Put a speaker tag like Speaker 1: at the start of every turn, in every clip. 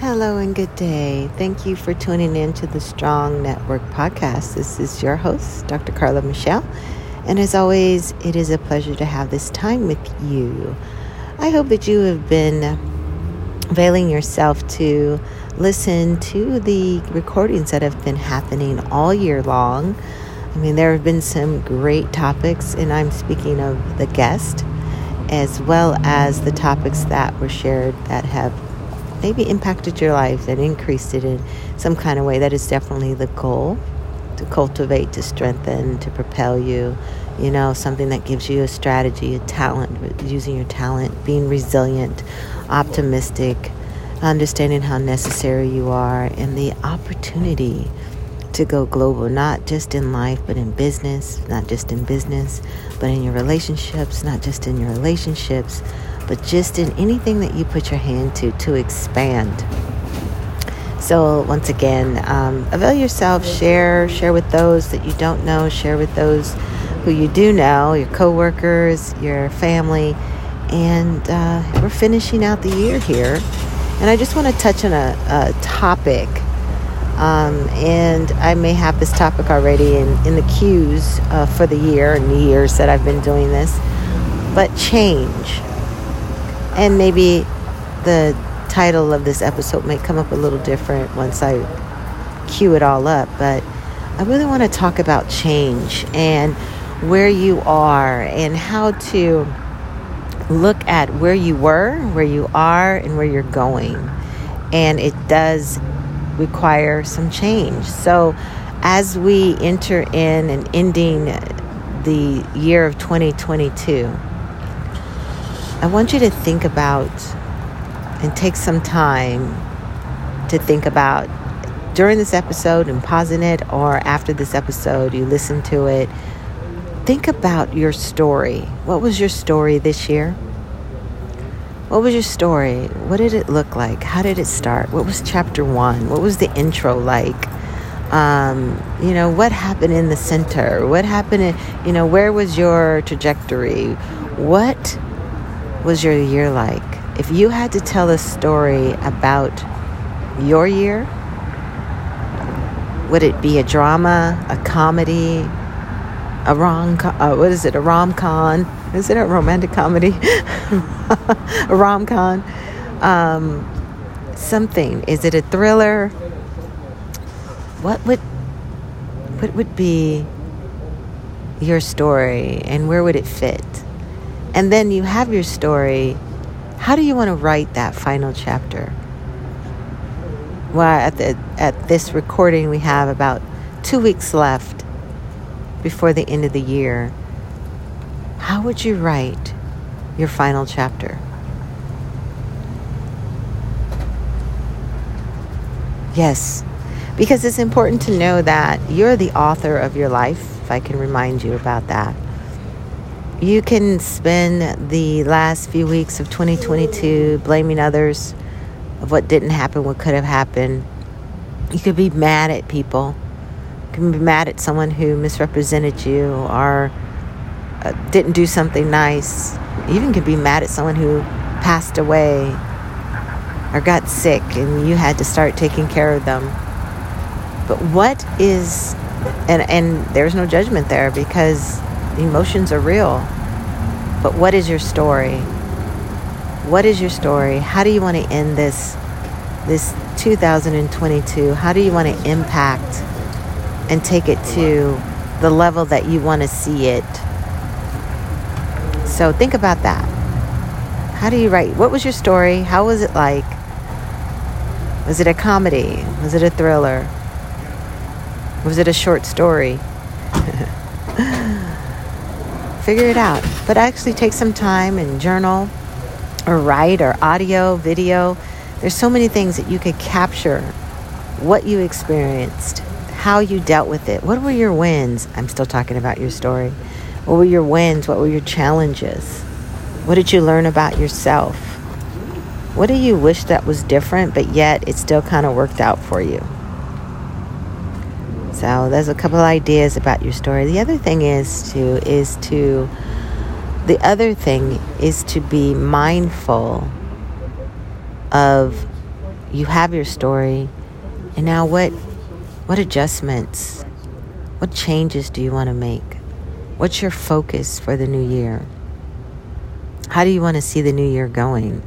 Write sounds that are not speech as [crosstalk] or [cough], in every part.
Speaker 1: Hello and good day. Thank you for tuning in to the Strong Network podcast. This is your host, Dr. Carla Michelle. And as always, it is a pleasure to have this time with you. I hope that you have been availing yourself to listen to the recordings that have been happening all year long. I mean, there have been some great topics, and I'm speaking of the guest as well as the topics that were shared that have maybe impacted your life and increased it in some kind of way. That is definitely the goal to cultivate, to strengthen, to propel you. You know, something that gives you a strategy, a talent, using your talent, being resilient, optimistic, understanding how necessary you are, and the opportunity to go global, not just in life, but in business, not just in business, but in your relationships, not just in your relationships, but just in anything that you put your hand to to expand. So once again, um, avail yourself, share, share with those that you don't know, share with those who you do know, your coworkers, your family, and uh, we're finishing out the year here. And I just want to touch on a, a topic, um, and I may have this topic already in, in the queues uh, for the year and the years that I've been doing this, but change and maybe the title of this episode may come up a little different once I cue it all up, but I really want to talk about change and where you are and how to look at where you were, where you are, and where you're going. And it does require some change. So, as we enter in and ending the year of 2022, I want you to think about and take some time to think about during this episode and pausing it, or after this episode, you listen to it. Think about your story. What was your story this year? What was your story? What did it look like? How did it start? What was chapter one? What was the intro like? Um, you know, what happened in the center? What happened in, you know, where was your trajectory? What was your year like? If you had to tell a story about your year, would it be a drama, a comedy, a rom? Uh, what is it? A rom com? Is it a romantic comedy? [laughs] a rom com? Um, something. Is it a thriller? What would what would be your story, and where would it fit? And then you have your story. How do you want to write that final chapter? Well, at, the, at this recording, we have about two weeks left before the end of the year. How would you write your final chapter? Yes, because it's important to know that you're the author of your life, if I can remind you about that. You can spend the last few weeks of 2022 blaming others of what didn't happen, what could have happened. You could be mad at people. You can be mad at someone who misrepresented you or uh, didn't do something nice. You even could be mad at someone who passed away or got sick and you had to start taking care of them. But what is and and there's no judgment there because emotions are real. But what is your story? What is your story? How do you want to end this this 2022? How do you want to impact and take it to the level that you want to see it? So think about that. How do you write? What was your story? How was it like? Was it a comedy? Was it a thriller? Was it a short story? [laughs] figure it out. But actually take some time and journal or write or audio, video. There's so many things that you could capture what you experienced, how you dealt with it. What were your wins? I'm still talking about your story. What were your wins? What were your challenges? What did you learn about yourself? What do you wish that was different, but yet it still kind of worked out for you? So there's a couple ideas about your story. The other thing is to is to the other thing is to be mindful of you have your story, and now what what adjustments, what changes do you want to make? What's your focus for the new year? How do you want to see the new year going?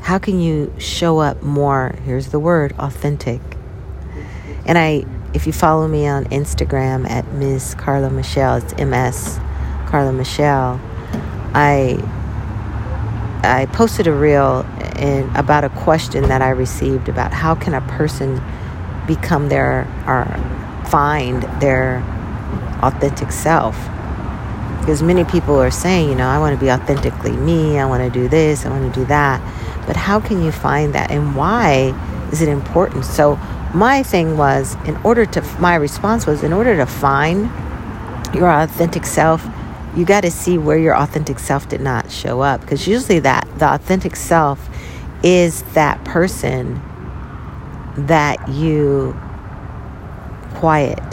Speaker 1: How can you show up more, here's the word, authentic? And I if you follow me on Instagram at Ms. Carla Michelle, it's MS Carla Michelle, I I posted a reel in, about a question that I received about how can a person become their or find their authentic self. Because many people are saying, you know, I want to be authentically me, I want to do this, I want to do that. But how can you find that and why is it important? So my thing was in order to my response was in order to find your authentic self, you got to see where your authentic self did not show up. Because usually that the authentic self is that person that you quiet.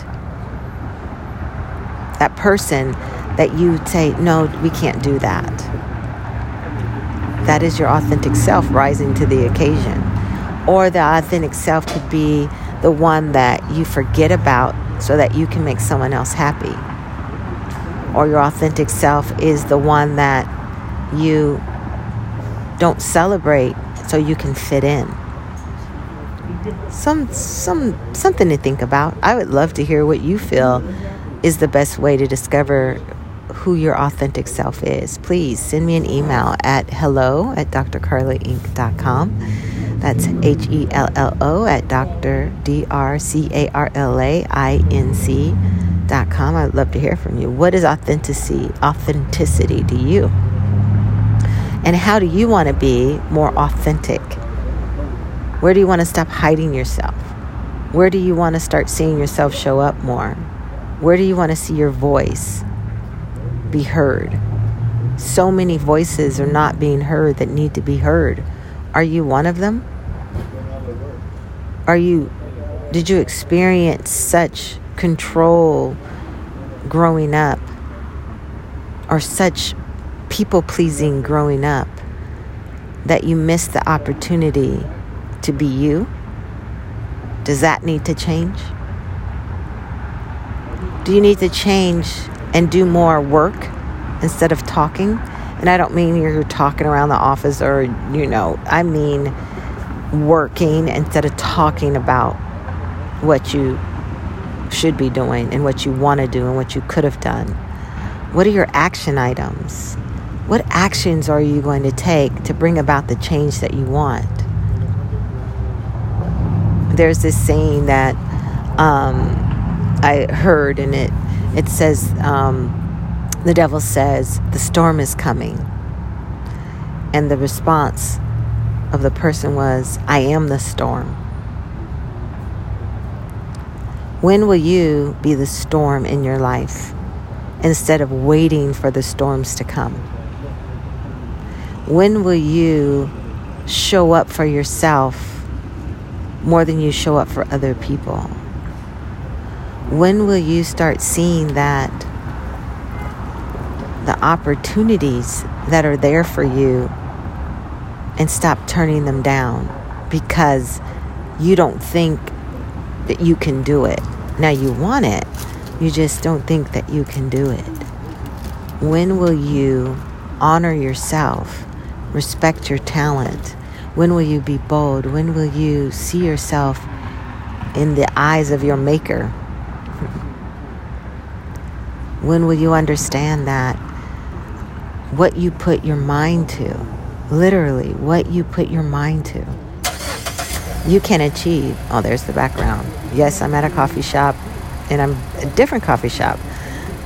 Speaker 1: That person that you say no we can't do that. That is your authentic self rising to the occasion or the authentic self could be the one that you forget about so that you can make someone else happy or your authentic self is the one that you don't celebrate so you can fit in. Some some something to think about. I would love to hear what you feel is the best way to discover who your authentic self is. Please send me an email at hello at drcarlainc.com. That's H E L L O at Dr. D R C A R L A I N C dot com. I'd love to hear from you. What is authenticity authenticity to you? And how do you want to be more authentic? Where do you want to stop hiding yourself? Where do you want to start seeing yourself show up more? Where do you want to see your voice be heard? So many voices are not being heard that need to be heard. Are you one of them? Are you did you experience such control growing up or such people pleasing growing up that you miss the opportunity to be you? Does that need to change? Do you need to change and do more work instead of talking? And I don't mean you're talking around the office or, you know, I mean working instead of talking about what you should be doing and what you want to do and what you could have done. What are your action items? What actions are you going to take to bring about the change that you want? There's this saying that um, I heard, and it it says um, the devil says the storm is coming, and the response of the person was, "I am the storm." When will you be the storm in your life instead of waiting for the storms to come? When will you show up for yourself more than you show up for other people? When will you start seeing that the opportunities that are there for you and stop turning them down because you don't think that you can do it? Now you want it, you just don't think that you can do it. When will you honor yourself, respect your talent? When will you be bold? When will you see yourself in the eyes of your maker? When will you understand that what you put your mind to, literally, what you put your mind to, you can achieve. Oh, there's the background. Yes, I'm at a coffee shop and I'm a different coffee shop.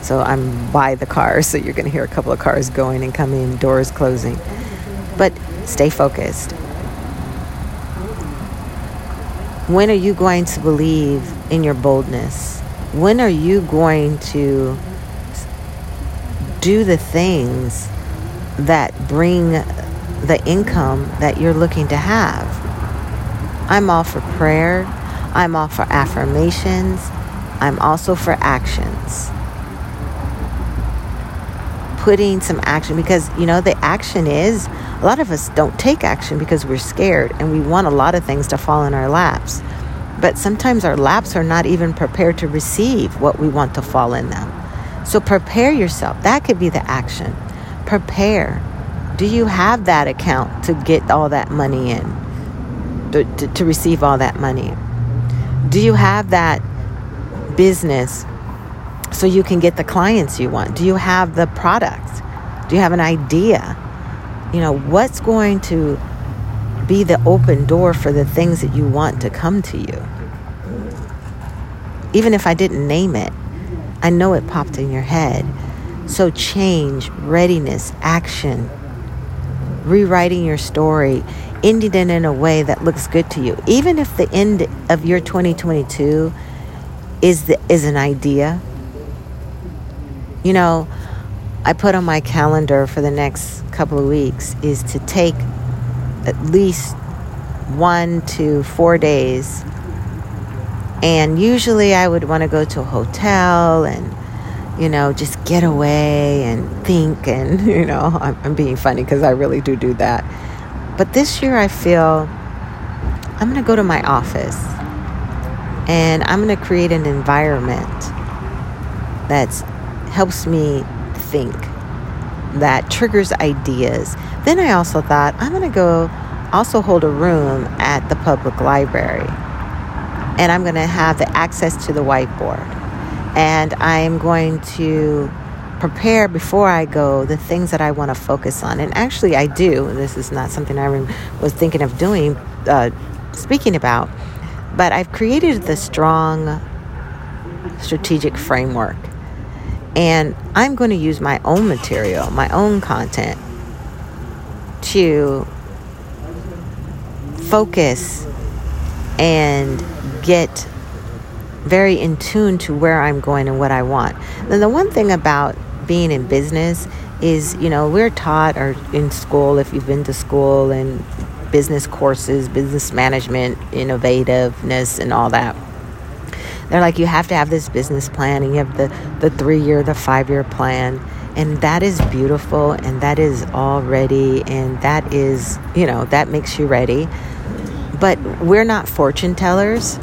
Speaker 1: So I'm by the car, [laughs] so you're going to hear a couple of cars going and coming, doors closing. But stay focused. When are you going to believe in your boldness? When are you going to do the things that bring the income that you're looking to have? I'm all for prayer. I'm all for affirmations. I'm also for actions. putting some action because you know the action is a lot of us don't take action because we're scared and we want a lot of things to fall in our laps but sometimes our laps are not even prepared to receive what we want to fall in them so prepare yourself that could be the action prepare do you have that account to get all that money in to, to, to receive all that money do you have that business so you can get the clients you want? Do you have the product? Do you have an idea? You know, what's going to be the open door for the things that you want to come to you? Even if I didn't name it, I know it popped in your head. So, change, readiness, action, rewriting your story, ending it in a way that looks good to you. Even if the end of your 2022 is the, is an idea, you know, I put on my calendar for the next couple of weeks is to take at least one to four days. And usually I would want to go to a hotel and, you know, just get away and think. And, [laughs] you know, I'm, I'm being funny because I really do do that. But this year I feel I'm going to go to my office and I'm going to create an environment that helps me think, that triggers ideas. Then I also thought, I'm going to go also hold a room at the public library. And I'm going to have the access to the whiteboard. And I'm going to prepare before I go the things that I want to focus on. And actually, I do. This is not something I was thinking of doing, uh, speaking about. But I've created the strong strategic framework and I'm going to use my own material, my own content to focus and get very in tune to where I'm going and what I want. Then the one thing about being in business is, you know, we're taught or in school, if you've been to school and business courses, business management, innovativeness, and all that they're like, you have to have this business plan, and you have the, the three year, the five year plan. And that is beautiful, and that is all ready, and that is, you know, that makes you ready. But we're not fortune tellers,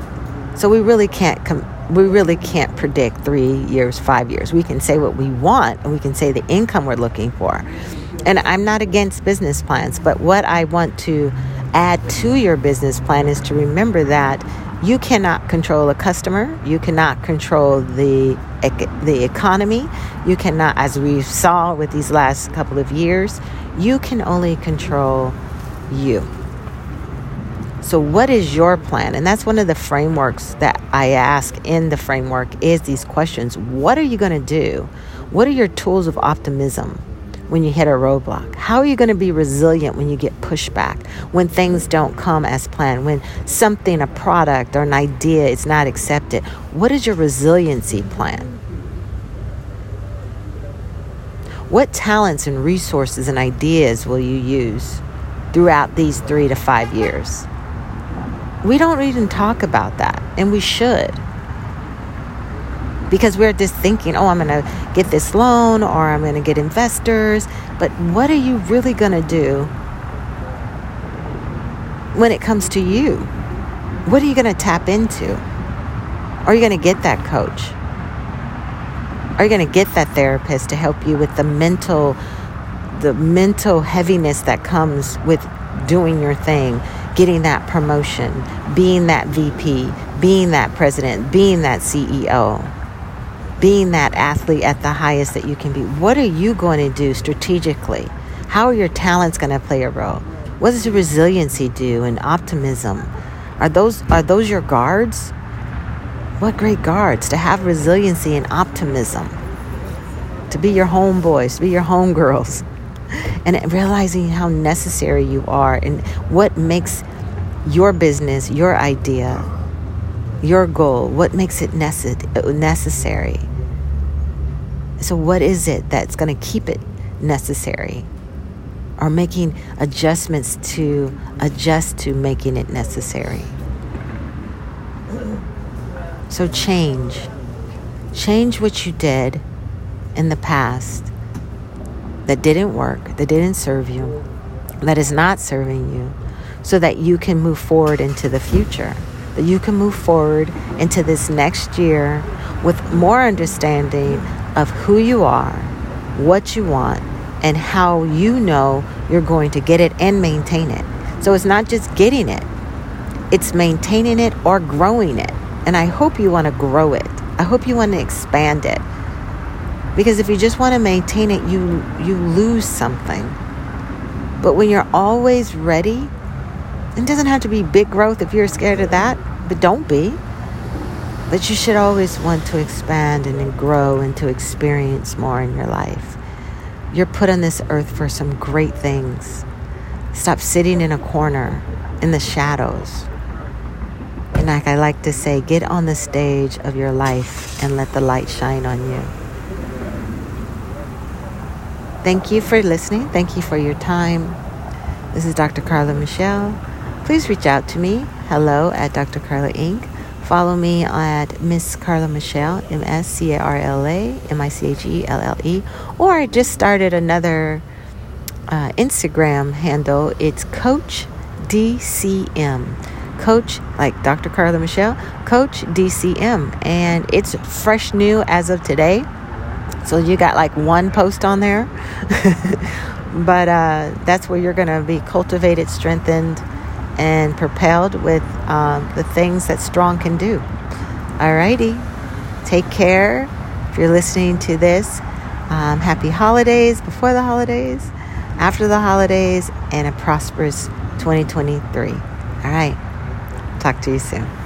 Speaker 1: so we really can't com- we really can't predict three years, five years. We can say what we want, and we can say the income we're looking for. And I'm not against business plans, but what I want to add to your business plan is to remember that you cannot control a customer. You cannot control the the economy. You cannot, as we saw with these last couple of years, you can only control you. So, what is your plan? And that's one of the frameworks that I ask in the framework is these questions. What are you going to do? What are your tools of optimism? when you hit a roadblock? How are you going to be resilient when you get pushback, when things don't come as planned, when something, a product or an idea is not accepted? What is your resiliency plan? What talents and resources and ideas will you use throughout these three to five years? We don't even talk about that, and we should because we're just thinking, oh, I'm going to get this loan or I'm going to get investors. But what are you really going to do when it comes to you? What are you going to tap into? Are you going to get that coach? Are you going to get that therapist to help you with the mental the mental heaviness that comes with doing your thing, getting that promotion, being that VP, being that president, being that CEO? being that athlete at the highest that you can be. What are you going to do strategically? How are your talents going to play a role? What does resiliency do and optimism? Are those are those your guards? What great guards to have resiliency and optimism. To be your homeboys, to be your homegirls. And realizing how necessary you are and what makes your business, your idea, your goal, what makes it necessary. So, what is it that's going to keep it necessary? Or making adjustments to adjust to making it necessary. So, change. Change what you did in the past that didn't work, that didn't serve you, that is not serving you, so that you can move forward into the future, that you can move forward into this next year with more understanding of who you are, what you want, and how you know you're going to get it and maintain it. So it's not just getting it, it's maintaining it or growing it. And I hope you want to grow it. I hope you want to expand it. Because if you just want to maintain it, you you lose something. But when you're always ready, it doesn't have to be big growth if you're scared of that, but don't be. But you should always want to expand and grow and to experience more in your life. You're put on this earth for some great things. Stop sitting in a corner in the shadows. And like I like to say, get on the stage of your life and let the light shine on you. Thank you for listening. Thank you for your time. This is Dr. Carla Michelle. Please reach out to me. Hello at Dr. Carla Inc. Follow me at Miss Carla Michelle, M S C A R L A M I C H E L L E. Or I just started another uh, Instagram handle. It's Coach DCM. Coach, like Dr. Carla Michelle, Coach DCM. And it's fresh new as of today. So you got like one post on there. [laughs] but uh, that's where you're going to be cultivated, strengthened, and propelled with um, the things that strong can do. Alrighty, take care. If you're listening to this, um, happy holidays before the holidays, after the holidays, and a prosperous 2023. All right, talk to you soon.